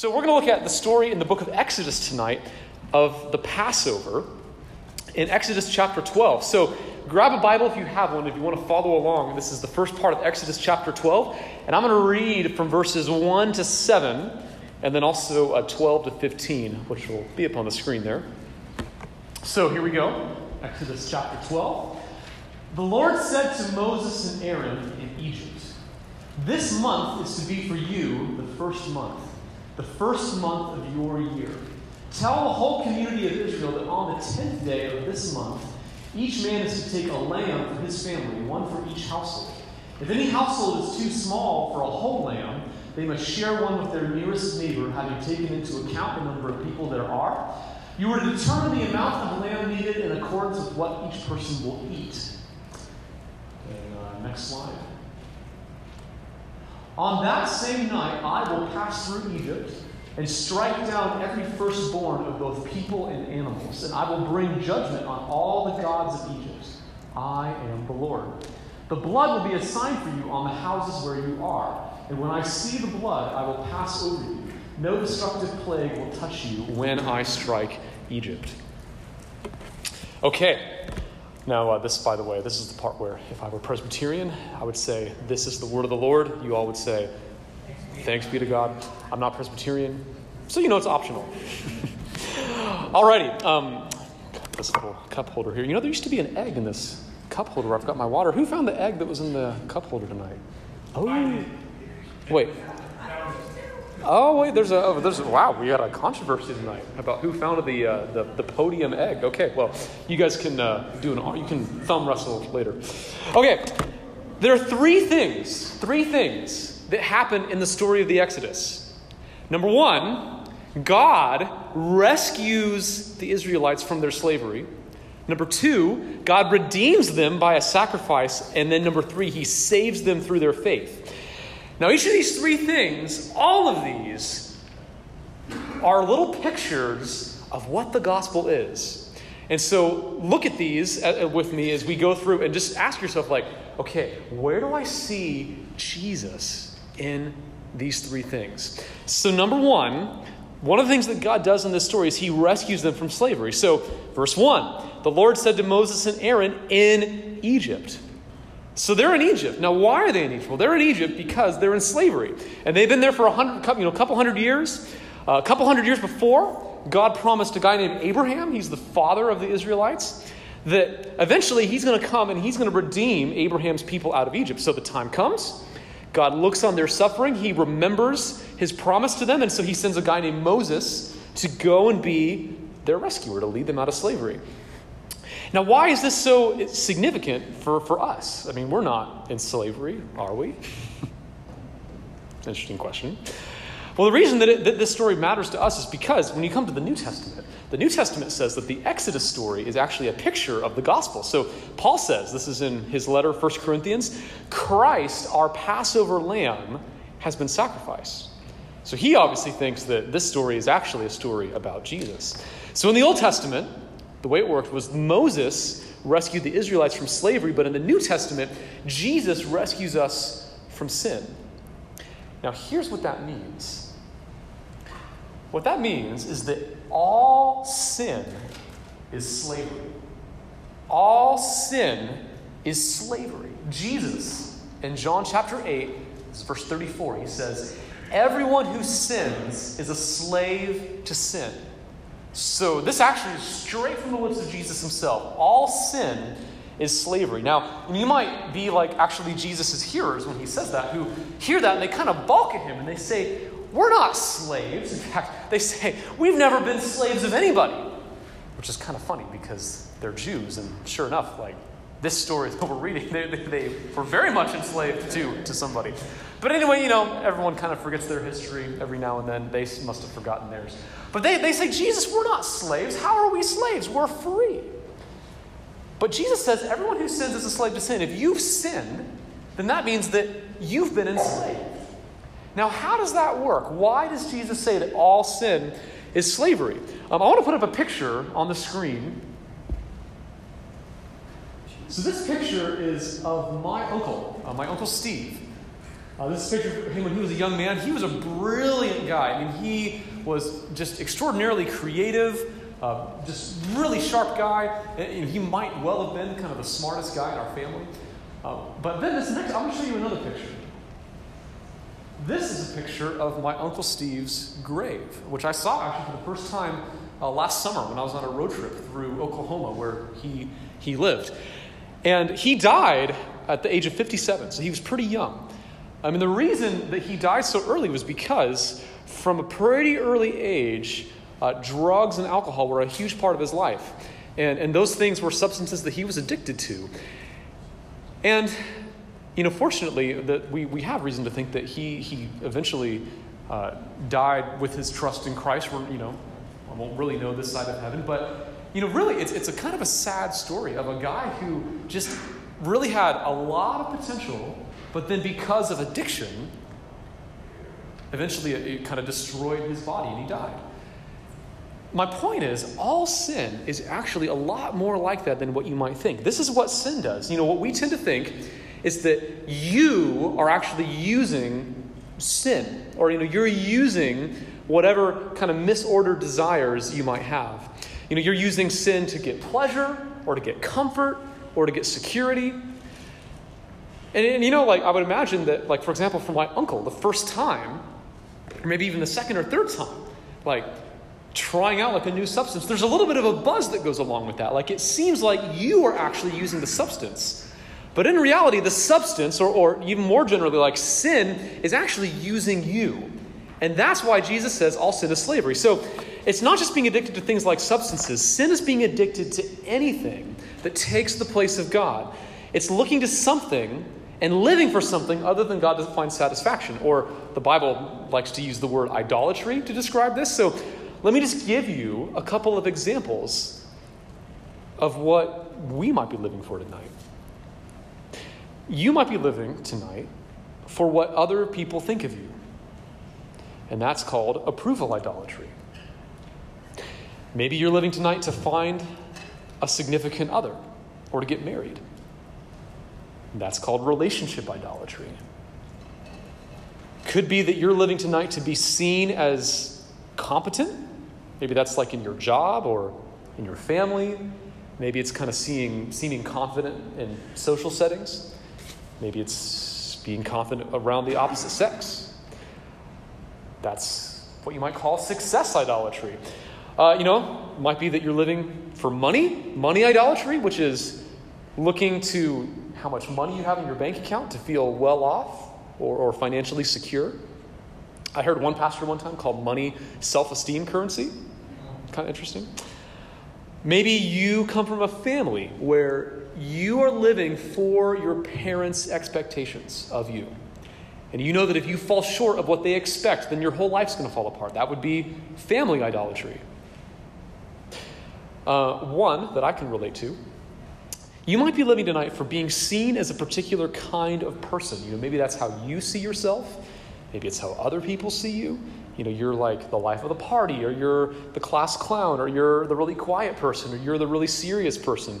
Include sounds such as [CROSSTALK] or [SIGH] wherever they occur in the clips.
So, we're going to look at the story in the book of Exodus tonight of the Passover in Exodus chapter 12. So, grab a Bible if you have one, if you want to follow along. This is the first part of Exodus chapter 12. And I'm going to read from verses 1 to 7, and then also uh, 12 to 15, which will be up on the screen there. So, here we go Exodus chapter 12. The Lord said to Moses and Aaron in Egypt, This month is to be for you the first month the first month of your year. Tell the whole community of Israel that on the tenth day of this month, each man is to take a lamb for his family, one for each household. If any household is too small for a whole lamb, they must share one with their nearest neighbor, having taken into account the number of people there are. You are to determine the amount of lamb needed in accordance with what each person will eat. And, uh, next slide. On that same night, I will pass through Egypt and strike down every firstborn of both people and animals, and I will bring judgment on all the gods of Egypt. I am the Lord. The blood will be a sign for you on the houses where you are, and when I see the blood, I will pass over you. No destructive plague will touch you when I strike Egypt. Okay, now, uh, this, by the way, this is the part where if I were Presbyterian, I would say, This is the word of the Lord. You all would say, Thanks be to God. I'm not Presbyterian, so you know it's optional. [LAUGHS] Alrighty, um, this little cup holder here. You know, there used to be an egg in this cup holder. I've got my water. Who found the egg that was in the cup holder tonight? Oh, wait. Oh wait, there's a oh, there's wow. We had a controversy tonight about who founded the uh, the, the podium egg. Okay, well, you guys can uh, do an you can thumb wrestle later. Okay, there are three things, three things that happen in the story of the Exodus. Number one, God rescues the Israelites from their slavery. Number two, God redeems them by a sacrifice, and then number three, He saves them through their faith. Now, each of these three things, all of these, are little pictures of what the gospel is. And so, look at these uh, uh, with me as we go through and just ask yourself, like, okay, where do I see Jesus in these three things? So, number one, one of the things that God does in this story is he rescues them from slavery. So, verse 1 the Lord said to Moses and Aaron in Egypt. So they're in Egypt. Now, why are they in Egypt? Well, they're in Egypt because they're in slavery. And they've been there for a hundred, you know, couple hundred years. Uh, a couple hundred years before, God promised a guy named Abraham, he's the father of the Israelites, that eventually he's going to come and he's going to redeem Abraham's people out of Egypt. So the time comes. God looks on their suffering. He remembers his promise to them. And so he sends a guy named Moses to go and be their rescuer, to lead them out of slavery. Now, why is this so significant for, for us? I mean, we're not in slavery, are we? [LAUGHS] Interesting question. Well, the reason that, it, that, this story matters to us is because when you come to the New Testament, the New Testament says that the Exodus story is actually a picture of the gospel. So Paul says, this is in his letter, 1 Corinthians, Christ, our Passover lamb, has been sacrificed. So he obviously thinks that this story is actually a story about Jesus. So in the Old Testament, the way it worked was Moses rescued the Israelites from slavery, but in the New Testament, Jesus rescues us from sin. Now, here's what that means. What that means is that all sin is slavery. All sin is slavery. Jesus, in John chapter 8, verse 34, he says, Everyone who sins is a slave to sin. So, this actually is straight from the lips of Jesus himself. All sin is slavery. Now, you might be like actually Jesus' hearers when he says that, who hear that and they kind of balk at him and they say, We're not slaves. [LAUGHS] In fact, they say, We've never been slaves of anybody, which is kind of funny because they're Jews. And sure enough, like this story that we're reading, they, they, they were very much enslaved to, to somebody. But anyway, you know, everyone kind of forgets their history every now and then. They must have forgotten theirs. But they, they say, Jesus, we're not slaves. How are we slaves? We're free. But Jesus says everyone who sins is a slave to sin. If you've sinned, then that means that you've been enslaved. Now, how does that work? Why does Jesus say that all sin is slavery? Um, I want to put up a picture on the screen. So, this picture is of my uncle, uh, my uncle Steve. Uh, this picture of him when he was a young man. He was a brilliant guy. I mean, he was just extraordinarily creative, uh, just really sharp guy. And he might well have been kind of the smartest guy in our family. Uh, but then this next, I'm going to show you another picture. This is a picture of my Uncle Steve's grave, which I saw actually for the first time uh, last summer when I was on a road trip through Oklahoma where he, he lived. And he died at the age of 57, so he was pretty young. I mean, the reason that he died so early was because from a pretty early age, uh, drugs and alcohol were a huge part of his life. And, and those things were substances that he was addicted to. And, you know, fortunately, that we, we have reason to think that he, he eventually uh, died with his trust in Christ. We're, you know, I won't really know this side of heaven, but, you know, really, it's, it's a kind of a sad story of a guy who just really had a lot of potential, but then because of addiction, eventually it, it kind of destroyed his body and he died. My point is, all sin is actually a lot more like that than what you might think. This is what sin does. You know, what we tend to think is that you are actually using sin, or, you know, you're using whatever kind of misordered desires you might have. You know, you're using sin to get pleasure, or to get comfort, or to get security. And, and you know, like, I would imagine that, like, for example, for my uncle, the first time, or maybe even the second or third time, like, trying out like a new substance, there's a little bit of a buzz that goes along with that. Like it seems like you are actually using the substance. But in reality, the substance, or, or even more generally, like sin, is actually using you. And that's why Jesus says all sin is slavery. So it's not just being addicted to things like substances, sin is being addicted to anything that takes the place of God. It's looking to something and living for something other than God to find satisfaction. Or the Bible likes to use the word idolatry to describe this. So let me just give you a couple of examples of what we might be living for tonight. You might be living tonight for what other people think of you, and that's called approval idolatry. Maybe you're living tonight to find a significant other or to get married. That's called relationship idolatry. Could be that you're living tonight to be seen as competent Maybe that's like in your job or in your family. Maybe it's kind of seeing, seeming confident in social settings. Maybe it's being confident around the opposite sex. That's what you might call success idolatry. Uh, you know, might be that you're living for money, money idolatry, which is looking to how much money you have in your bank account to feel well off or, or financially secure. I heard one pastor one time called money self esteem currency. Kind of interesting. Maybe you come from a family where you are living for your parents' expectations of you. And you know that if you fall short of what they expect, then your whole life's going to fall apart. That would be family idolatry. Uh, one that I can relate to. You might be living tonight for being seen as a particular kind of person. You know, maybe that's how you see yourself. Maybe it's how other people see you you know, you're like the life of the party, or you're the class clown, or you're the really quiet person, or you're the really serious person.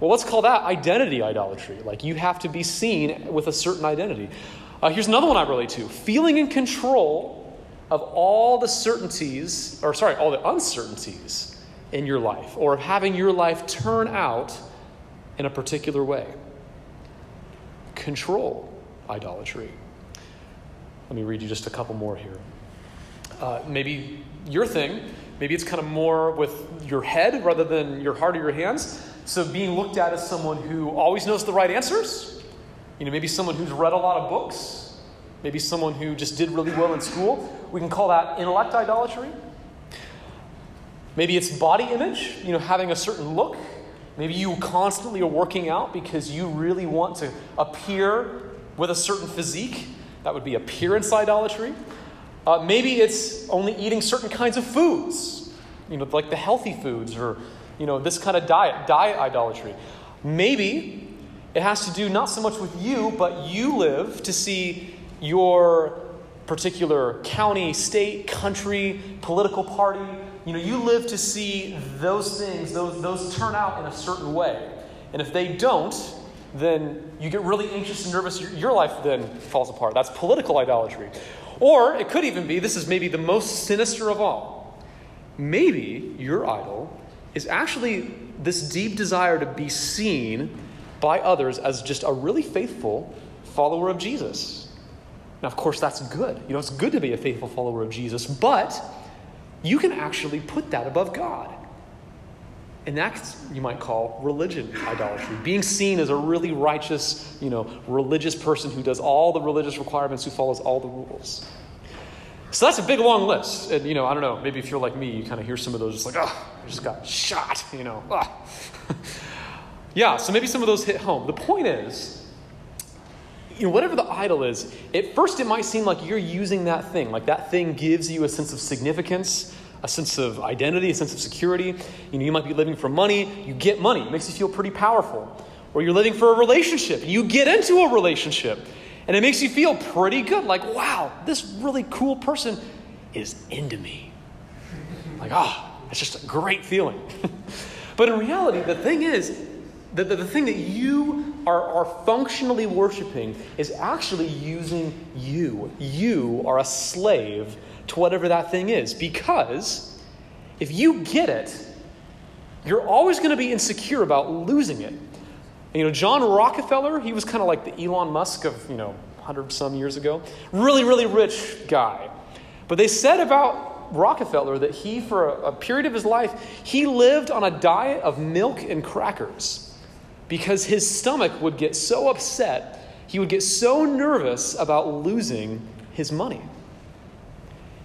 Well, let's call that identity idolatry. Like you have to be seen with a certain identity. Uh, here's another one I relate to feeling in control of all the certainties, or sorry, all the uncertainties in your life, or of having your life turn out in a particular way. Control idolatry. Let me read you just a couple more here uh, maybe your thing. Maybe it's kind of more with your head rather than your heart or your hands. So being looked at as someone who always knows the right answers. You know, maybe someone who's read a lot of books. Maybe someone who just did really well in school. We can call that intellect idolatry. Maybe it's body image, you know, having a certain look. Maybe you constantly are working out because you really want to appear with a certain physique. That would be appearance idolatry. Uh, maybe it's only eating certain kinds of foods, you know, like the healthy foods or, you know, this kind of diet, diet idolatry. Maybe it has to do not so much with you, but you live to see your particular county, state, country, political party. You know, you live to see those things, those, those turn out in a certain way. And if they don't, then you get really anxious and nervous. Your, your life then falls apart. That's political idolatry. Or it could even be this is maybe the most sinister of all. Maybe your idol is actually this deep desire to be seen by others as just a really faithful follower of Jesus. Now, of course, that's good. You know, it's good to be a faithful follower of Jesus, but you can actually put that above God. And that's, you might call religion idolatry. Being seen as a really righteous, you know, religious person who does all the religious requirements, who follows all the rules. So that's a big long list. And, you know, I don't know, maybe if you're like me, you kind of hear some of those just like, oh, I just got shot, you know. Ah. [LAUGHS] yeah, so maybe some of those hit home. The point is, you know, whatever the idol is, at first it might seem like you're using that thing, like that thing gives you a sense of significance, a sense of identity, a sense of security. You know, you might be living for money, you get money, it makes you feel pretty powerful. Or you're living for a relationship, you get into a relationship, and it makes you feel pretty good, like, wow, this really cool person is into me. Like, ah, oh, it's just a great feeling. [LAUGHS] but in reality, the thing is, the, the, the, thing that you are, are functionally worshiping is actually using you. You are a slave to whatever that thing is. Because if you get it, you're always going to be insecure about losing it. And, you know, John Rockefeller, he was kind of like the Elon Musk of, you know, 100 some years ago. Really, really rich guy. But they said about Rockefeller that he, for a, a period of his life, he lived on a diet of milk and crackers because his stomach would get so upset, he would get so nervous about losing his money.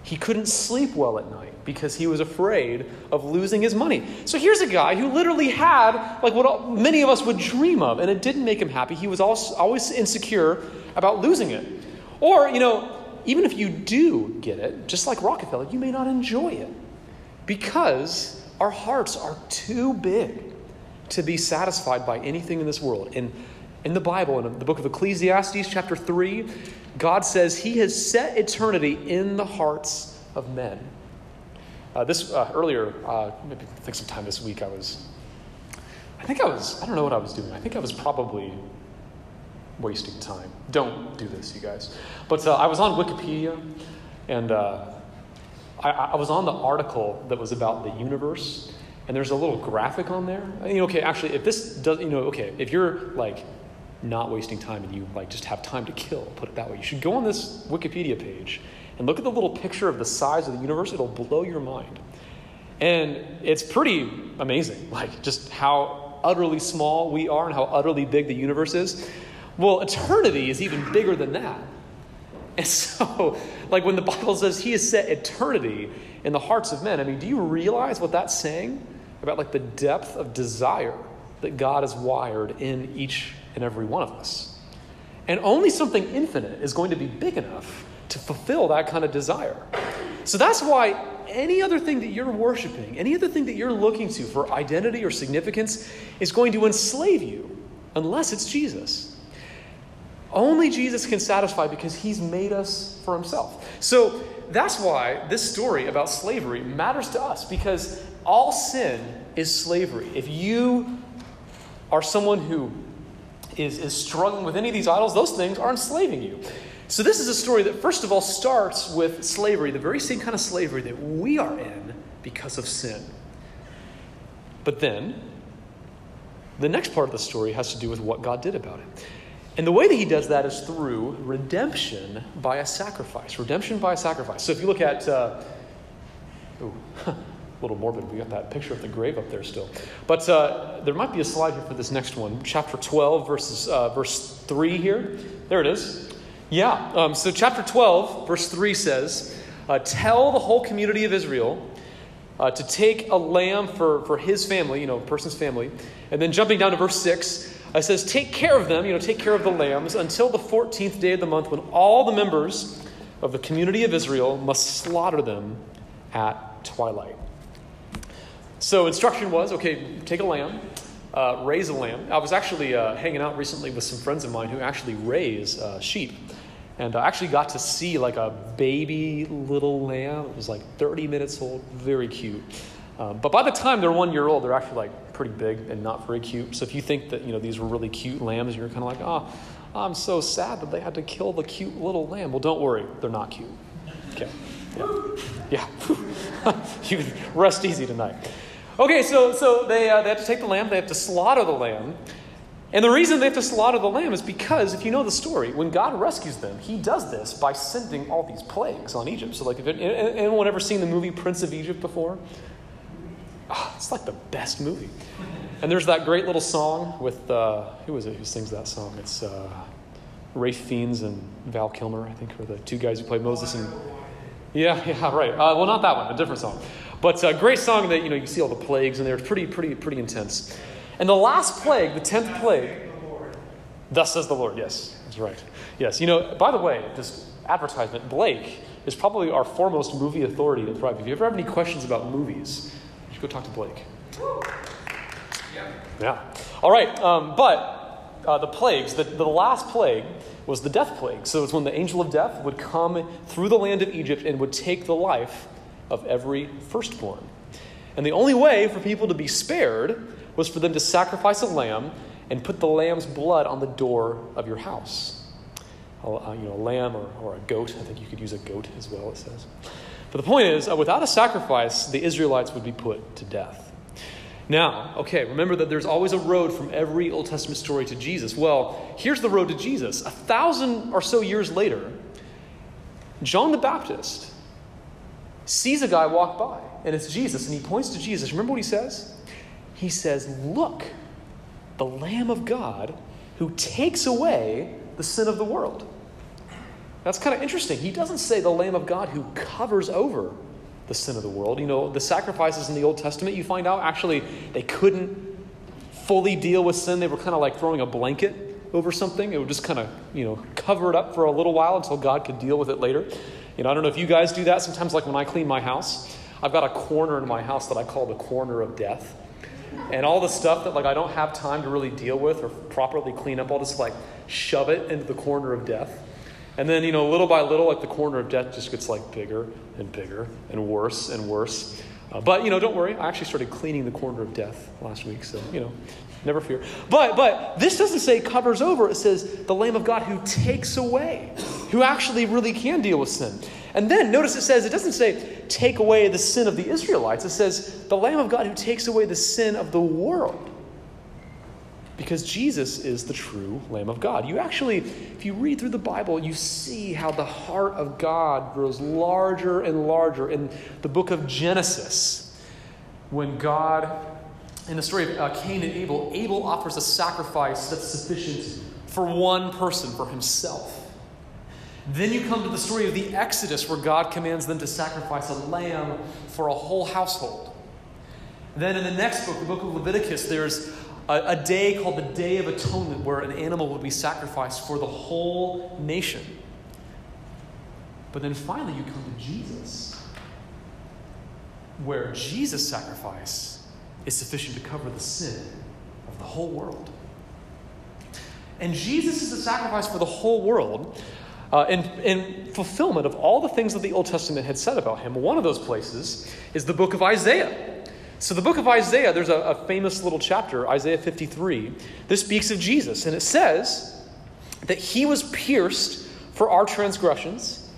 He couldn't sleep well at night because he was afraid of losing his money. So here's a guy who literally had like what many of us would dream of, and it didn't make him happy. He was always insecure about losing it. Or, you know, even if you do get it, just like Rockefeller, you may not enjoy it because our hearts are too big to be satisfied by anything in this world. In, in the Bible, in the book of Ecclesiastes, chapter 3, God says He has set eternity in the hearts of men. Uh, this uh, earlier, uh, maybe I think sometime this week, I was, I think I was, I don't know what I was doing. I think I was probably wasting time. Don't do this, you guys. But uh, I was on Wikipedia, and uh, I, I was on the article that was about the universe and there's a little graphic on there. You know, okay, actually, if this does, you know, okay, if you're like not wasting time and you like just have time to kill, put it that way, you should go on this Wikipedia page and look at the little picture of the size of the universe. It'll blow your mind. And it's pretty amazing, like just how utterly small we are and how utterly big the universe is. Well, eternity is even bigger than that. And [LAUGHS] so, like when the Bible says he has set eternity in the hearts of men, I mean, do you realize what that's saying? About like the depth of desire that God has wired in each and every one of us. And only something infinite is going to be big enough to fulfill that kind of desire. So that's why any other thing that you're worshiping, any other thing that you're looking to for identity or significance is going to enslave you unless it's Jesus. Only Jesus can satisfy because he's made us for himself. So that's why this story about slavery matters to us because all sin is slavery. If you are someone who is, is struggling with any of these idols, those things are enslaving you. So, this is a story that, first of all, starts with slavery, the very same kind of slavery that we are in because of sin. But then, the next part of the story has to do with what God did about it. And the way that he does that is through redemption by a sacrifice. Redemption by a sacrifice. So if you look at, uh, [LAUGHS] ooh, little morbid, we got that picture of the grave up there still. But uh, there might be a slide here for this next one, chapter 12, verses, uh, verse 3 here. There it is. Yeah, um, so chapter 12, verse 3 says, uh, Tell the whole community of Israel uh, to take a lamb for, for his family, you know, a person's family. And then jumping down to verse 6, it says, Take care of them, you know, take care of the lambs until the 14th day of the month when all the members of the community of Israel must slaughter them at twilight. So, instruction was okay, take a lamb, uh, raise a lamb. I was actually uh, hanging out recently with some friends of mine who actually raise uh, sheep. And I actually got to see like a baby little lamb. It was like 30 minutes old, very cute. Um, but by the time they're one year old, they're actually like pretty big and not very cute. So if you think that you know these were really cute lambs, you're kind of like, oh, I'm so sad that they had to kill the cute little lamb. Well, don't worry, they're not cute. Okay. Yeah. yeah. [LAUGHS] you rest easy tonight. Okay, so so they uh, they have to take the lamb. They have to slaughter the lamb. And the reason they have to slaughter the lamb is because, if you know the story, when God rescues them, He does this by sending all these plagues on Egypt. So, like, if it, anyone ever seen the movie Prince of Egypt before? Oh, it's like the best movie. And there's that great little song with uh, who is it who sings that song? It's uh, Ralph Fiennes and Val Kilmer, I think, are the two guys who played Moses and. Yeah, yeah, right. Uh, well, not that one, a different song. But a great song that you know you see all the plagues and they're pretty, pretty, pretty intense. And the last plague, the tenth plague, thus says the Lord. Yes, that's right. Yes. You know, by the way, this advertisement, Blake is probably our foremost movie authority at Thrive. If you ever have any questions about movies, you should go talk to Blake. Yeah. All right. Um, but uh, the plagues, the, the last plague was the death plague. So it's when the angel of death would come through the land of Egypt and would take the life of every firstborn. And the only way for people to be spared was for them to sacrifice a lamb and put the lamb's blood on the door of your house. A, you know, a lamb or, or a goat. I think you could use a goat as well, it says. But the point is, uh, without a sacrifice, the Israelites would be put to death. Now, okay, remember that there's always a road from every Old Testament story to Jesus. Well, here's the road to Jesus. A thousand or so years later, John the Baptist sees a guy walk by, and it's Jesus, and he points to Jesus. Remember what he says? He says, Look, the Lamb of God who takes away the sin of the world. That's kind of interesting. He doesn't say the Lamb of God who covers over the sin of the world. You know, the sacrifices in the Old Testament, you find out actually they couldn't fully deal with sin. They were kind of like throwing a blanket over something. It would just kind of, you know, cover it up for a little while until God could deal with it later. You know, I don't know if you guys do that. Sometimes, like when I clean my house, I've got a corner in my house that I call the corner of death. And all the stuff that like I don't have time to really deal with or properly clean up, I'll just like shove it into the corner of death. And then, you know, little by little, like the corner of death just gets like bigger and bigger and worse and worse. Uh, but, you know, don't worry. I actually started cleaning the corner of death last week, so, you know, never fear. But, but this doesn't say covers over. It says the Lamb of God who takes away, who actually really can deal with sin. And then notice it says, it doesn't say take away the sin of the Israelites. It says the Lamb of God who takes away the sin of the world. Because Jesus is the true Lamb of God. You actually, if you read through the Bible, you see how the heart of God grows larger and larger. In the book of Genesis, when God, in the story of uh, Cain and Abel, Abel offers a sacrifice that's sufficient for one person, for himself. Then you come to the story of the Exodus, where God commands them to sacrifice a lamb for a whole household. Then in the next book, the book of Leviticus, there's a, a, day called the Day of Atonement, where an animal would be sacrificed for the whole nation. But then finally, you come to Jesus, where Jesus' sacrifice is sufficient to cover the sin of the whole world. And Jesus is the sacrifice for the whole world uh, in, in fulfillment of all the things that the Old Testament had said about him. One of those places is the book of Isaiah. So, the book of Isaiah, there's a, a famous little chapter, Isaiah 53. This speaks of Jesus, and it says that he was pierced for our transgressions,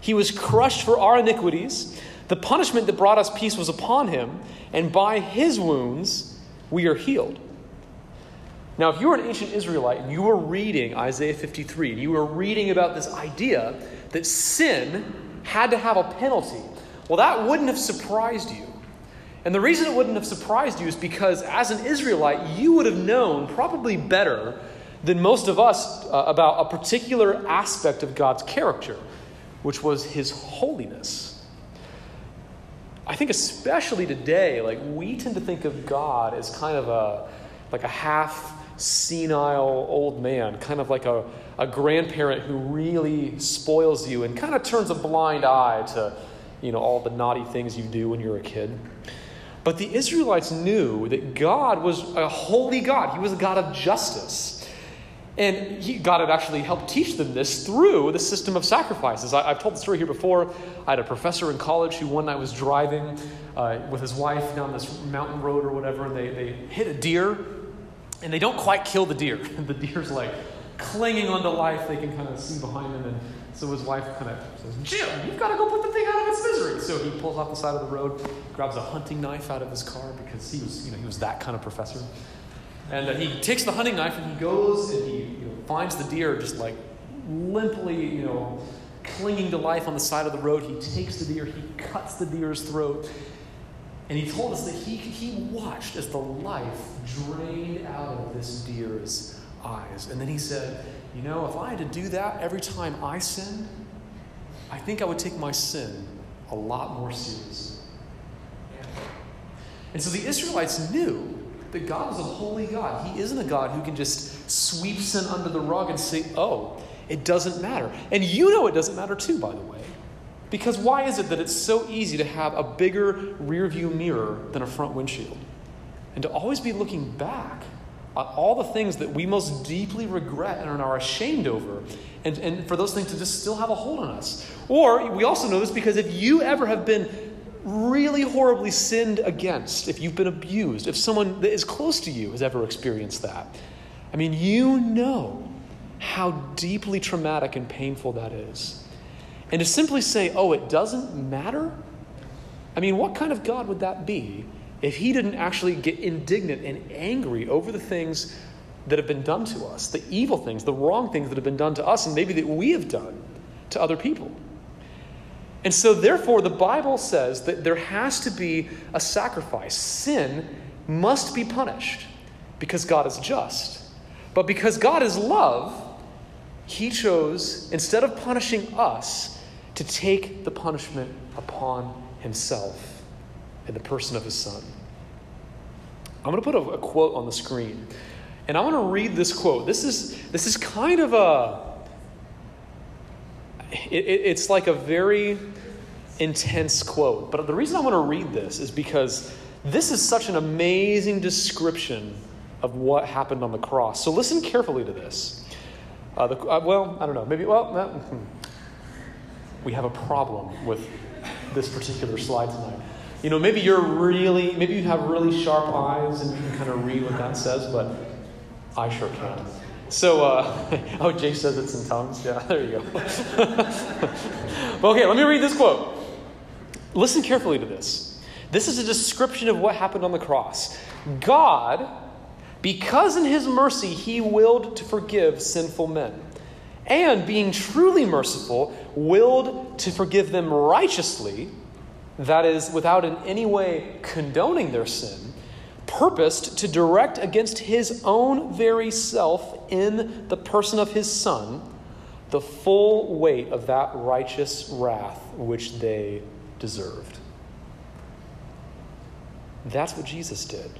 he was crushed for our iniquities. The punishment that brought us peace was upon him, and by his wounds we are healed. Now, if you were an ancient Israelite and you were reading Isaiah 53, and you were reading about this idea that sin had to have a penalty, well, that wouldn't have surprised you. And the reason it wouldn't have surprised you is because as an Israelite, you would have known probably better than most of us uh, about a particular aspect of God's character, which was his holiness. I think especially today, like we tend to think of God as kind of a like a half senile old man, kind of like a, a grandparent who really spoils you and kind of turns a blind eye to, you know, all the naughty things you do when you're a kid. But the Israelites knew that God was a holy God. He was a God of justice. And he, God had actually helped teach them this through the system of sacrifices. I, have told the story here before. I had a professor in college who one night was driving uh, with his wife down this mountain road or whatever, and they, they hit a deer, and they don't quite kill the deer. [LAUGHS] the deer's like clinging onto life. They can kind of see behind him. And so his wife kind of says, Jim, you've got to go put the thing out of its misery. So he pulls off the side of the road, grabs a hunting knife out of his car because he was, you know, he was that kind of professor. And uh, he takes the hunting knife and he goes and he you know, finds the deer just like limply, you know, clinging to life on the side of the road. He takes the deer, he cuts the deer's throat. And he told us that he, he watched as the life drained out of this deer's eyes. And then he said, You know, if I had to do that every time I sinned, I think I would take my sin a lot more seriously. And so the Israelites knew that God is a holy God. He isn't a God who can just sweep sin under the rug and say, oh, it doesn't matter. And you know it doesn't matter too, by the way. Because why is it that it's so easy to have a bigger rear view mirror than a front windshield? And to always be looking back at all the things that we most deeply regret and are ashamed over, and, and for those things to just still have a hold on us. Or we also know this because if you ever have been really horribly sinned against, if you've been abused, if someone that is close to you has ever experienced that, I mean, you know how deeply traumatic and painful that is. And to simply say, oh, it doesn't matter? I mean, what kind of God would that be if he didn't actually get indignant and angry over the things that have been done to us, the evil things, the wrong things that have been done to us, and maybe that we have done to other people? And so, therefore, the Bible says that there has to be a sacrifice. Sin must be punished because God is just. But because God is love, He chose, instead of punishing us, to take the punishment upon Himself in the person of His Son. I'm going to put a, a quote on the screen. And I want to read this quote. This is, this is kind of a it, it, it's like a very intense quote. But the reason I want to read this is because this is such an amazing description of what happened on the cross. So listen carefully to this. Uh, the, uh, well, I don't know. Maybe, well, uh, we have a problem with this particular slide tonight. You know, maybe you're really, maybe you have really sharp eyes and you can kind of read what that says, but I sure can't. So, uh, [LAUGHS] oh, Jay says it's in tongues. Yeah, [LAUGHS] there you go. [LAUGHS] okay, let me read this quote. Listen carefully to this. This is a description of what happened on the cross. God, because in his mercy he willed to forgive sinful men, and being truly merciful, willed to forgive them righteously, that is, without in any way condoning their sin purposed to direct against his own very self in the person of his Son the full weight of that righteous wrath which they deserved. That's what Jesus did.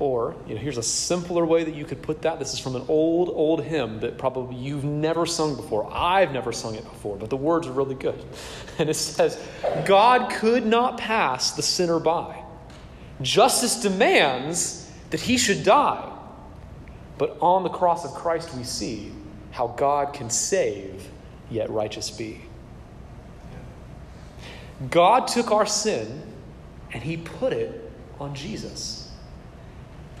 Or, you know, here's a simpler way that you could put that. This is from an old, old hymn that probably you've never sung before. I've never sung it before, but the words are really good. [LAUGHS] And it says, God could not pass the sinner by. Justice demands that he should die. But on the cross of Christ, we see how God can save, yet righteous be. God took our sin and he put it on Jesus.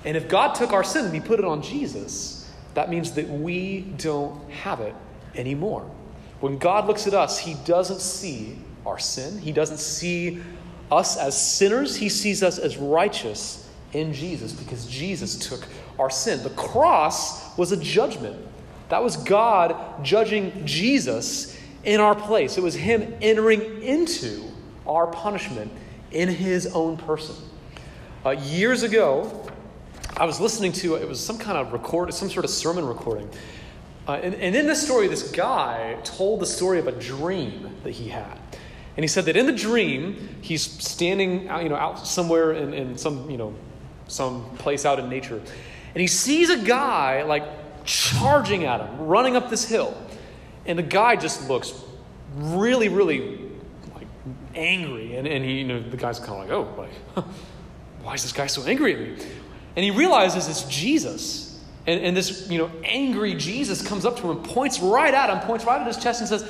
And if God took our sin and he put it on Jesus, that means that we don't have it anymore. When God looks at us, he doesn't see our sin, he doesn't see us as sinners, he sees us as righteous in Jesus because Jesus took our sin. The cross was a judgment. That was God judging Jesus in our place. It was Him entering into our punishment in His own person. Uh, years ago, I was listening to it was some kind of record, some sort of sermon recording. Uh, and, and in this story, this guy told the story of a dream that he had. And he said that in the dream, he's standing out, you know, out somewhere in, in some, you know, some place out in nature. And he sees a guy like charging at him, running up this hill. And the guy just looks really, really like angry. And, and he, you know, the guy's kind of like, oh, like, [LAUGHS] why is this guy so angry at me? And he realizes it's Jesus. And, and this, you know, angry Jesus comes up to him, and points right at him, points right at his chest, and says,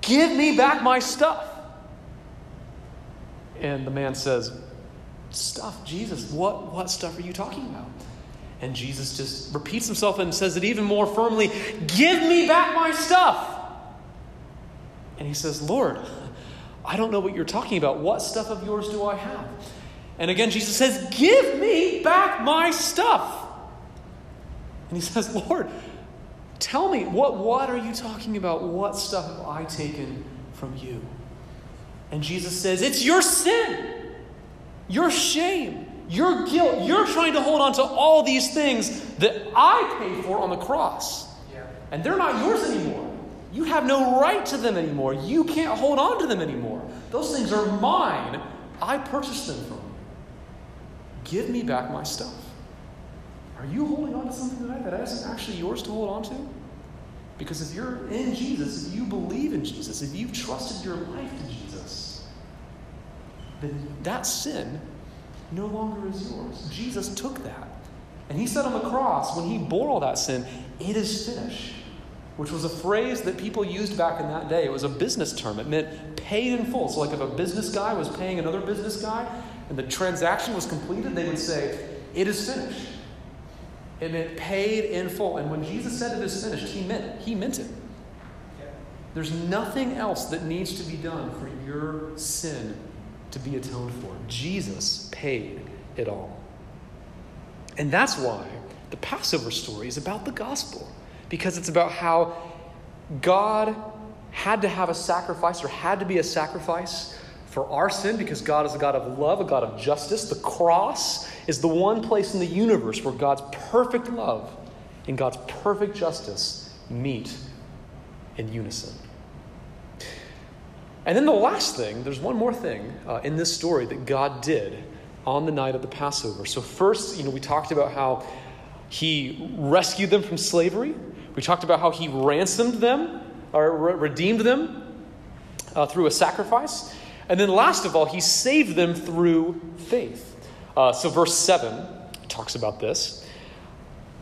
Give me back my stuff. And the man says, Stuff, Jesus, what, what stuff are you talking about? And Jesus just repeats himself and says it even more firmly Give me back my stuff. And he says, Lord, I don't know what you're talking about. What stuff of yours do I have? And again, Jesus says, Give me back my stuff. And he says, Lord, tell me, what, what are you talking about? What stuff have I taken from you? And Jesus says, It's your sin, your shame, your guilt. You're trying to hold on to all these things that I paid for on the cross. And they're not yours anymore. You have no right to them anymore. You can't hold on to them anymore. Those things are mine. I purchased them from you. Give me back my stuff. Are you holding on to something tonight that isn't actually yours to hold on to? Because if you're in Jesus, if you believe in Jesus, if you've trusted your life to Jesus, then that sin no longer is yours. Jesus took that. And he said on the cross, when he bore all that sin, it is finished, which was a phrase that people used back in that day. It was a business term, it meant paid in full. So, like if a business guy was paying another business guy and the transaction was completed, they would say, It is finished. It meant paid in full. And when Jesus said it is finished, he meant it. he meant it. There's nothing else that needs to be done for your sin to be atoned for. Jesus paid it all. And that's why the Passover story is about the gospel, because it's about how God had to have a sacrifice or had to be a sacrifice for our sin because God is a God of love, a God of justice. The cross is the one place in the universe where God's perfect love and God's perfect justice meet in unison. And then the last thing, there's one more thing uh, in this story that God did on the night of the Passover. So, first, you know, we talked about how he rescued them from slavery, we talked about how he ransomed them or re- redeemed them uh, through a sacrifice. And then, last of all, he saved them through faith. Uh, so, verse 7 talks about this.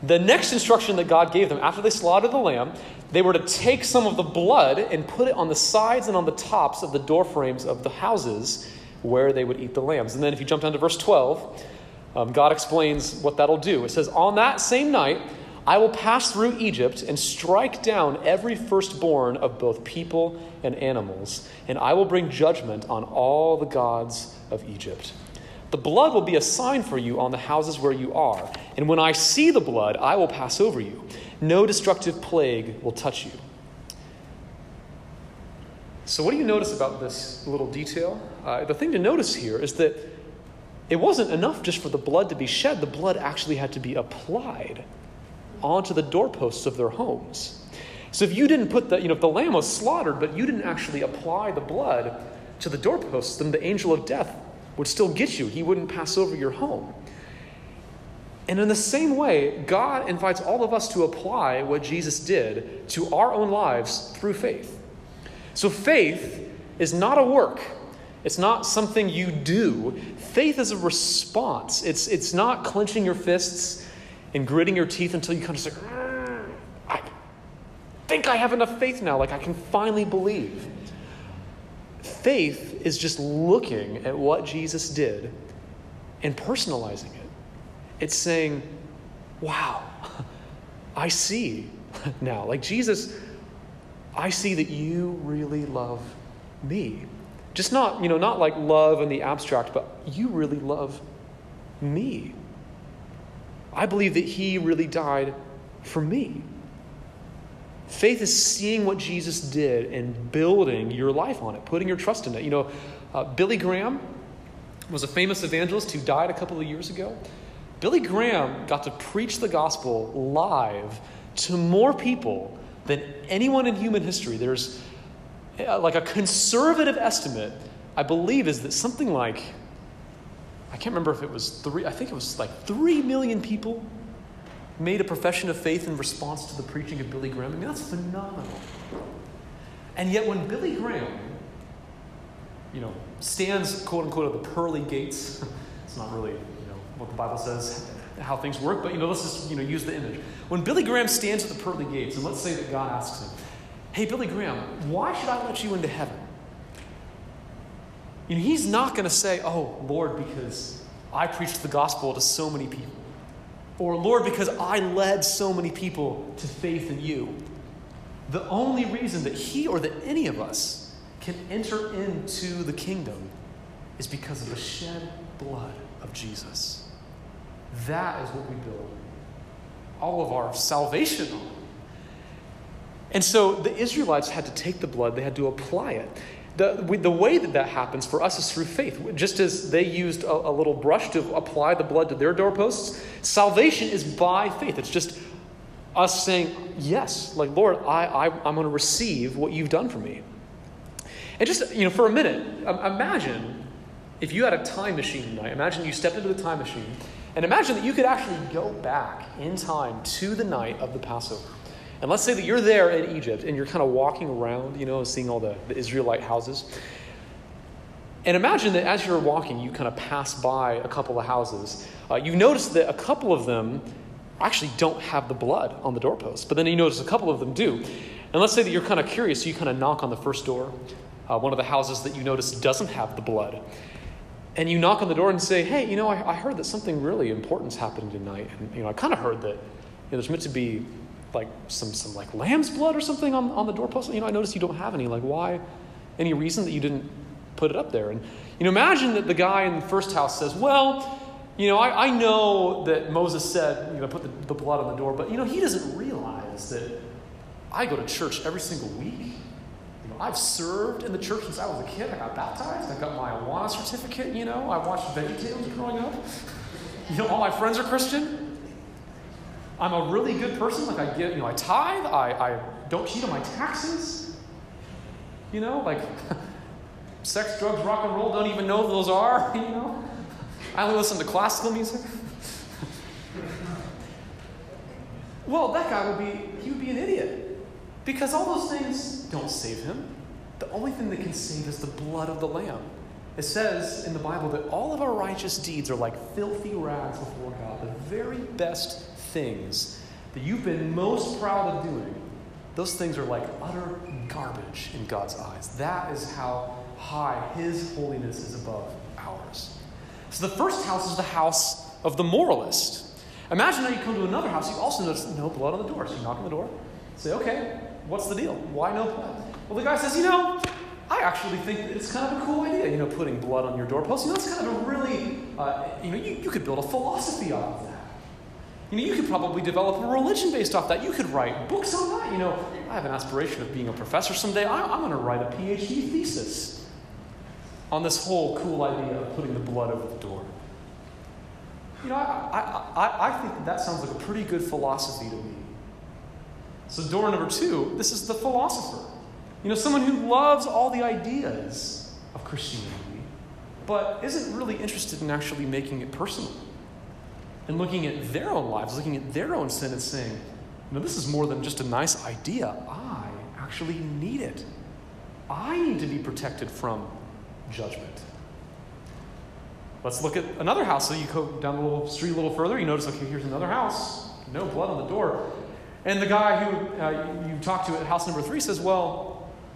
The next instruction that God gave them after they slaughtered the lamb, they were to take some of the blood and put it on the sides and on the tops of the door frames of the houses where they would eat the lambs. And then, if you jump down to verse 12, um, God explains what that'll do. It says, On that same night, I will pass through Egypt and strike down every firstborn of both people and animals, and I will bring judgment on all the gods of Egypt. The blood will be a sign for you on the houses where you are, and when I see the blood, I will pass over you. No destructive plague will touch you. So, what do you notice about this little detail? Uh, the thing to notice here is that it wasn't enough just for the blood to be shed, the blood actually had to be applied onto the doorposts of their homes. So if you didn't put the, you know, if the lamb was slaughtered, but you didn't actually apply the blood to the doorposts, then the angel of death would still get you. He wouldn't pass over your home. And in the same way, God invites all of us to apply what Jesus did to our own lives through faith. So faith is not a work. It's not something you do. Faith is a response. It's, it's not clenching your fists and gritting your teeth until you kind of say, mm, I think I have enough faith now, like I can finally believe. Faith is just looking at what Jesus did and personalizing it. It's saying, wow, I see [LAUGHS] now. Like Jesus, I see that you really love me. Just not, you know, not like love in the abstract, but you really love me. I believe that he really died for me. Faith is seeing what Jesus did and building your life on it, putting your trust in it. You know, uh, Billy Graham was a famous evangelist who died a couple of years ago. Billy Graham got to preach the gospel live to more people than anyone in human history. There's uh, like a conservative estimate, I believe, is that something like I can't remember if it was three, I think it was like three million people made a profession of faith in response to the preaching of Billy Graham. I mean, that's phenomenal. And yet, when Billy Graham, you know, stands, quote unquote, at the pearly gates, [LAUGHS] it's not really, what the Bible says, how things work, but you know, let's just you know, use the image. When Billy Graham stands at the pearly gates, and let's say that God asks him, Hey, Billy Graham, why should I let you into heaven? You know, he's not going to say, Oh, Lord, because I preached the gospel to so many people. Or, Lord, because I led so many people to faith in you. The only reason that he or that any of us can enter into the kingdom is because of the shed blood of Jesus. That is what we build all of our salvation on. And so the Israelites had to take the blood, they had to apply it. The, the way that that happens for us is through faith. Just as they used a, a little brush to apply the blood to their doorposts, salvation is by faith. It's just us saying, Yes, like, Lord, I, I, I'm going to receive what you've done for me. And just, you know, for a minute, imagine if you had a time machine tonight. Imagine you stepped into the time machine and imagine that you could actually go back in time to the night of the Passover. And let's say that you're there in Egypt and you're kind of walking around, you know, seeing all the, the Israelite houses. And imagine that as you're walking, you kind of pass by a couple of houses. Uh, you notice that a couple of them actually don't have the blood on the doorpost, but then you notice a couple of them do. And let's say that you're kind of curious, so you kind of knock on the first door, uh, one of the houses that you notice doesn't have the blood. And you knock on the door and say, hey, you know, I, I heard that something really important's happening tonight. And, you know, I kind of heard that you know, there's meant to be like some, some like lamb's blood or something on, on the doorpost. You know, I noticed you don't have any. Like, why? Any reason that you didn't put it up there? And, you know, imagine that the guy in the first house says, well, you know, I, I know that Moses said, you know, put the, the blood on the door, but, you know, he doesn't realize that I go to church every single week. I've served in the church since I was a kid. I got baptized. I got my Awana certificate, you know. I watched VeggieTales growing up. [LAUGHS] You know, all my friends are Christian. I'm a really good person. Like I give, you know, I tithe. I, I don't cheat on my taxes. You know, like [LAUGHS] sex, drugs, rock and roll. Don't even know those are. [LAUGHS] You know, I only listen to classical music. well, that guy would be he would be an idiot because all those things don't save him. The only thing that can save is the blood of the lamb. It says in the Bible that all of our righteous deeds are like filthy rags before God. The very best things that you've been most proud of doing, those things are like utter garbage in God's eyes. That is how high His holiness is above ours. So the first house is the house of the moralist. Imagine now you come to another house, you also notice no blood on the door. So you knock on the door, say, okay, what's the deal? Why no blood? Well, the guy says, you know, I actually think it's kind of a cool idea, you know, putting blood on your doorpost. You know, it's kind of a really, uh, you know, you, you could build a philosophy off of that. You know, you could probably develop a religion based off that. You could write books on that. You know, I have an aspiration of being a professor someday. I, am going to write a PhD thesis on this whole cool idea of putting the blood over the door. You know, I, I, I, I think that, that sounds like a pretty good philosophy to me. So, door number two, this is the philosopher. You know, someone who loves all the ideas of Christianity, but isn't really interested in actually making it personal and looking at their own lives, looking at their own sin, and saying, No, this is more than just a nice idea. I actually need it. I need to be protected from judgment. Let's look at another house. So you go down the little street a little further, you notice, okay, here's another house, no blood on the door. And the guy who uh, you talked to at house number three says, Well,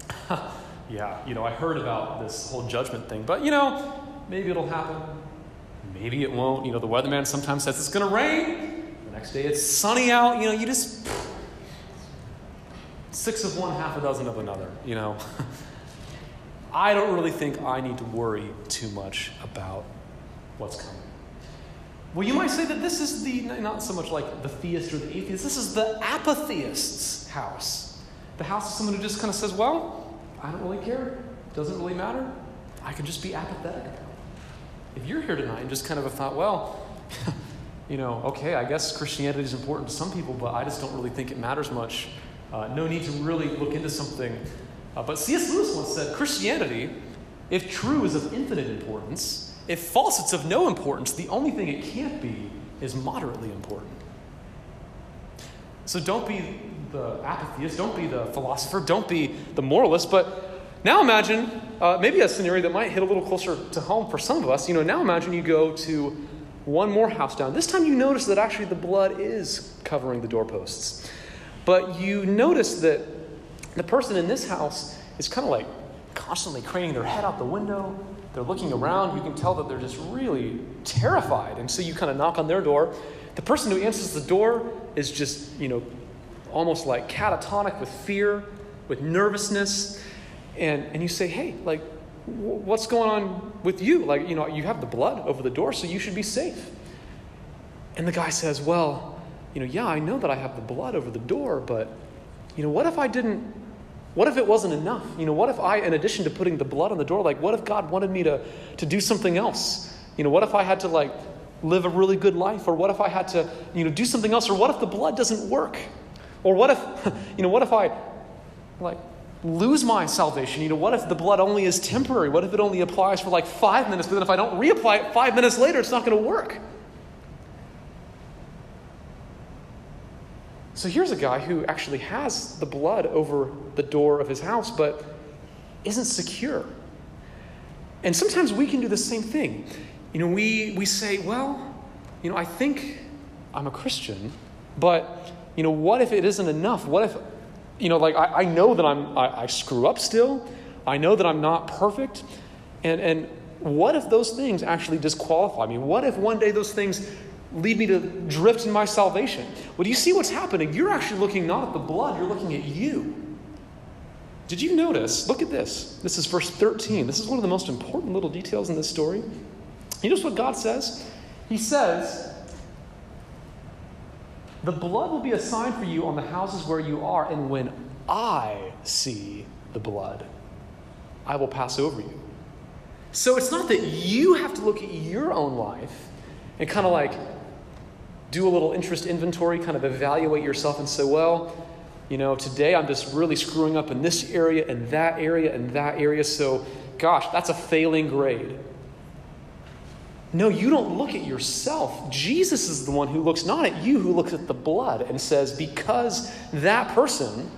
[LAUGHS] yeah, you know, I heard about this whole judgment thing, but you know, maybe it'll happen. Maybe it won't. You know, the weatherman sometimes says it's going to rain. The next day it's sunny out. You know, you just six of one, half a dozen of another. You know, [LAUGHS] I don't really think I need to worry too much about what's coming. Well, you might say that this is the not so much like the theist or the atheist. This is the apatheist's house. The house of someone who just kind of says, "Well, I don't really care. Doesn't really matter. I can just be apathetic about." if you're here tonight and just kind of have thought, well, [LAUGHS] you know, okay, I guess Christianity is important to some people, but I just don't really think it matters much. Uh, no need to really look into something. Uh, but C.S. Lewis once said Christianity, if true, is of infinite importance. If false, it's of no importance. The only thing it can't be is moderately important. So don't be the apatheist, don't be the philosopher, don't be the moralist, but now imagine uh, maybe a scenario that might hit a little closer to home for some of us. You know, now imagine you go to one more house down. This time you notice that actually the blood is covering the doorposts. But you notice that the person in this house is kind of like constantly craning their head out the window. They're looking around. You can tell that they're just really terrified. And so you kind of knock on their door. The person who answers the door is just, you know, almost like catatonic with fear, with nervousness. And, and you say, hey, like, what's going on with you? Like, you know, you have the blood over the door, so you should be safe. And the guy says, well, you know, yeah, I know that I have the blood over the door, but, you know, what if I didn't, what if it wasn't enough? You know, what if I, in addition to putting the blood on the door, like, what if God wanted me to, to do something else? You know, what if I had to, like, live a really good life? Or what if I had to, you know, do something else? Or what if the blood doesn't work? Or what if, [LAUGHS] you know, what if I, like, lose my salvation? You know, what if the blood only is temporary? What if it only applies for like five minutes, but then if I don't reapply it five minutes later, it's not going to work? So here's a guy who actually has the blood over the door of his house, but isn't secure. And sometimes we can do the same thing. You know, we, we say, well, you know, I think I'm a Christian, but, you know, what if it isn't enough? What if you know, like I, I know that I'm, I, I screw up still. I know that I'm not perfect. And, and what if those things actually disqualify me? What if one day those things lead me to drift in my salvation? Well, do you see what's happening? You're actually looking not at the blood, you're looking at you. Did you notice? Look at this. This is verse 13. This is one of the most important little details in this story. You notice what God says? He says, the blood will be a sign for you on the houses where you are, and when I see the blood, I will pass over you. So it's not that you have to look at your own life and kind of like do a little interest inventory, kind of evaluate yourself and say, well, you know, today I'm just really screwing up in this area and that area and that area, so gosh, that's a failing grade. No, you don't look at yourself. Jesus is the one who looks not at you, who looks at the blood and says, because that person,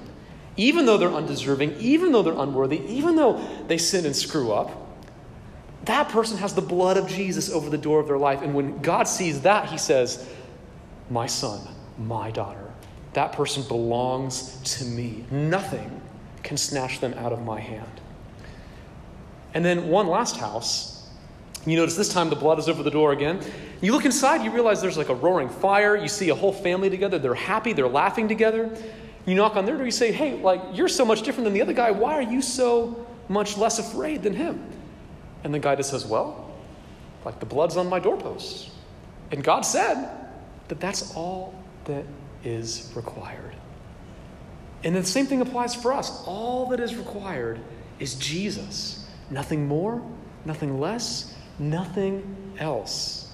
even though they're undeserving, even though they're unworthy, even though they sin and screw up, that person has the blood of Jesus over the door of their life. And when God sees that, he says, My son, my daughter, that person belongs to me. Nothing can snatch them out of my hand. And then one last house you notice this time the blood is over the door again. You look inside, you realize there's like a roaring fire. You see a whole family together. They're happy, they're laughing together. You knock on their door, you say, Hey, like, you're so much different than the other guy. Why are you so much less afraid than him? And the guy just says, Well, like the blood's on my doorpost. And God said that that's all that is required. And the same thing applies for us. All that is required is Jesus. Nothing more, nothing less, nothing else.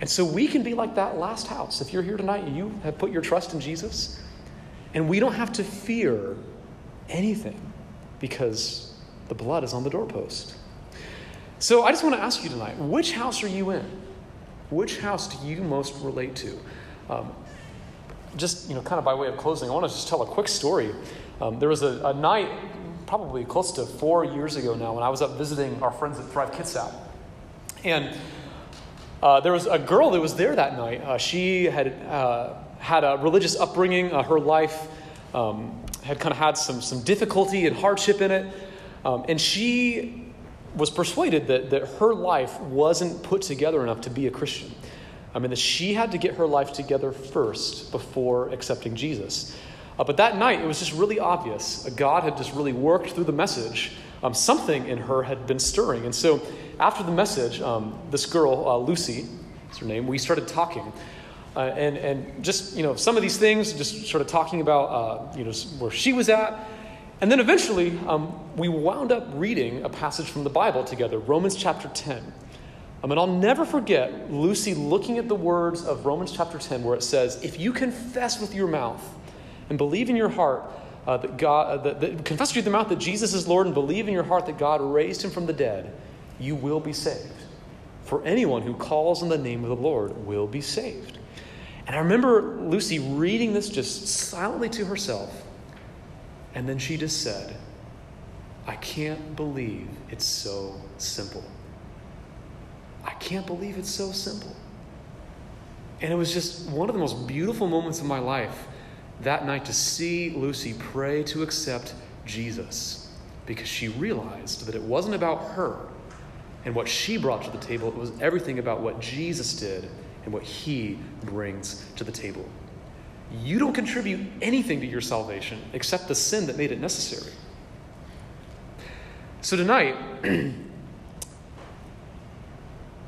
And so we can be like that last house. If you're here tonight you have put your trust in Jesus, and we don't have to fear anything because the blood is on the doorpost. So I just want to ask you tonight which house are you in? Which house do you most relate to? Um, just, you know, kind of by way of closing, I want to just tell a quick story. Um, there was a, a night, probably close to four years ago now, when I was up visiting our friends at Thrive Kitsap. And uh, there was a girl that was there that night. Uh, she had uh, had a religious upbringing. Uh, her life um, had kind of had some, some difficulty and hardship in it. Um, and she was persuaded that, that her life wasn't put together enough to be a Christian. I mean, that she had to get her life together first before accepting Jesus. Uh, but that night, it was just really obvious. God had just really worked through the message. Um, something in her had been stirring. And so after the message, um, this girl, uh, Lucy, is her name, we started talking. Uh, and, and just, you know, some of these things, just sort of talking about, uh, you know, where she was at. And then eventually, um, we wound up reading a passage from the Bible together, Romans chapter 10. Um, and I'll never forget Lucy looking at the words of Romans chapter 10, where it says, If you confess with your mouth and believe in your heart uh, that God, uh, that, that, confess with your mouth that Jesus is Lord and believe in your heart that God raised him from the dead, you will be saved. For anyone who calls on the name of the Lord will be saved. And I remember Lucy reading this just silently to herself. And then she just said, I can't believe it's so simple. I can't believe it's so simple. and it was just one of the most beautiful moments of my life that night to see Lucy pray to accept Jesus because she realized that it wasn't about her and what she brought to the table, it was everything about what Jesus did and what he brings to the table. You don't contribute anything to your salvation except the sin that made it necessary. So tonight, [CLEARS THROAT]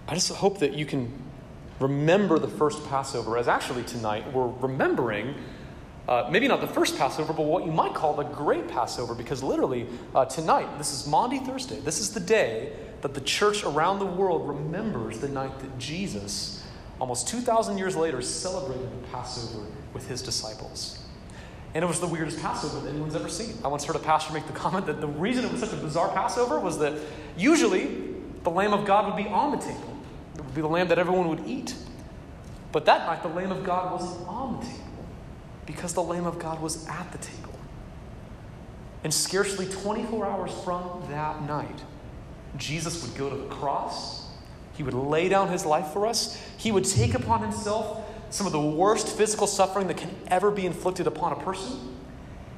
I just hope that you can remember the first Passover as actually tonight we're remembering uh, maybe not the first Passover, but what you might call the great Passover, because literally uh, tonight, this is Maundy Thursday, this is the day that the church around the world remembers the night that Jesus, almost 2,000 years later, celebrated the Passover with his disciples. And it was the weirdest Passover that anyone's ever seen. I once heard a pastor make the comment that the reason it was such a bizarre Passover was that usually the Lamb of God would be on the table, it would be the lamb that everyone would eat. But that night, the Lamb of God wasn't on the table because the Lamb of God was at the table. And scarcely 24 hours from that night, Jesus would go to the cross. He would lay down his life for us. He would take upon himself some of the worst physical suffering that can ever be inflicted upon a person.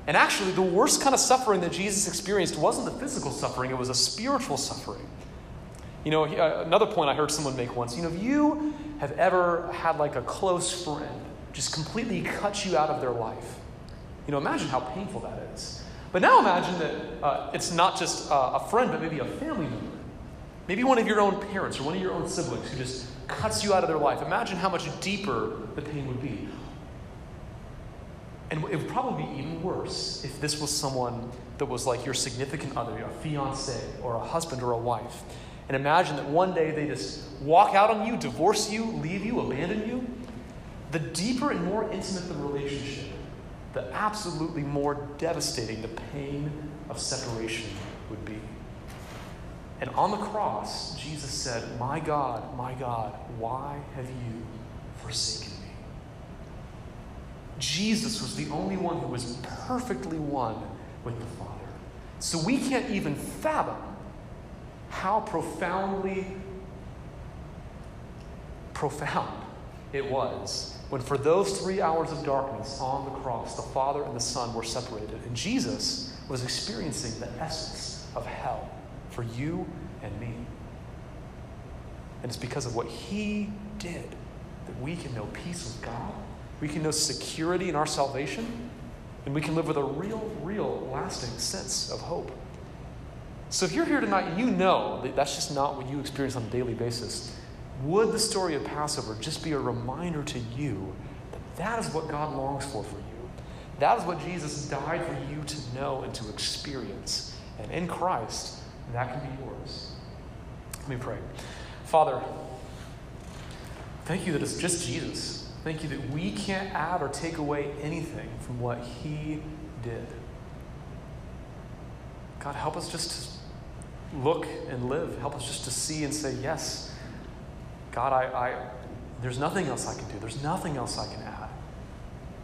And actually, the worst kind of suffering that Jesus experienced wasn't the physical suffering, it was a spiritual suffering. You know, uh, another point I heard someone make once you know, if you have ever had like a close friend just completely cut you out of their life. You know, imagine how painful that is. But now imagine that uh, it's not just uh, a friend, but maybe a family member. Maybe one of your own parents or one of your own siblings who just cuts you out of their life. Imagine how much deeper the pain would be. And it would probably be even worse if this was someone that was like your significant other, a fiance or a husband or a wife. And imagine that one day they just walk out on you, divorce you, leave you, abandon you the deeper and more intimate the relationship, the absolutely more devastating the pain of separation would be. And on the cross, Jesus said, My God, my God, why have you forsaken me? Jesus was the only one who was perfectly one with the Father. So we can't even fathom how profoundly profound it was when for those three hours of darkness on the cross, the Father and the Son were separated. And Jesus was experiencing the essence of hell for you and me. And it's because of what He did that we can know peace with God, we can know security in our salvation, and we can live with a real, real, lasting sense of hope. So if you're here tonight, you know that that's just not what you experience on a daily basis. Would the story of Passover just be a reminder to you that that is what God longs for for you? That is what Jesus died for you to know and to experience. And in Christ, that can be yours. Let me pray. Father, thank you that it's just Jesus. Thank you that we can't add or take away anything from what he did. God, help us just to look and live. Help us just to see and say, yes, God, I, I, there's nothing else I can do. There's nothing else I can add.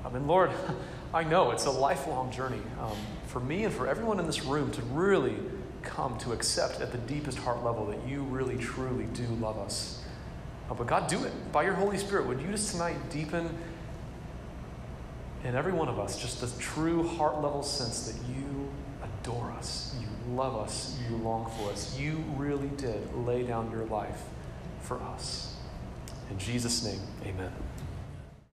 I mean, Lord, [LAUGHS] I know it's a lifelong journey um, for me and for everyone in this room to really come to accept at the deepest heart level that you really, truly do love us. Uh, but God, do it by your Holy Spirit. Would you just tonight deepen in every one of us just the true heart level sense that you adore us, you love us, you long for us. You really did lay down your life for us. In Jesus' name, amen.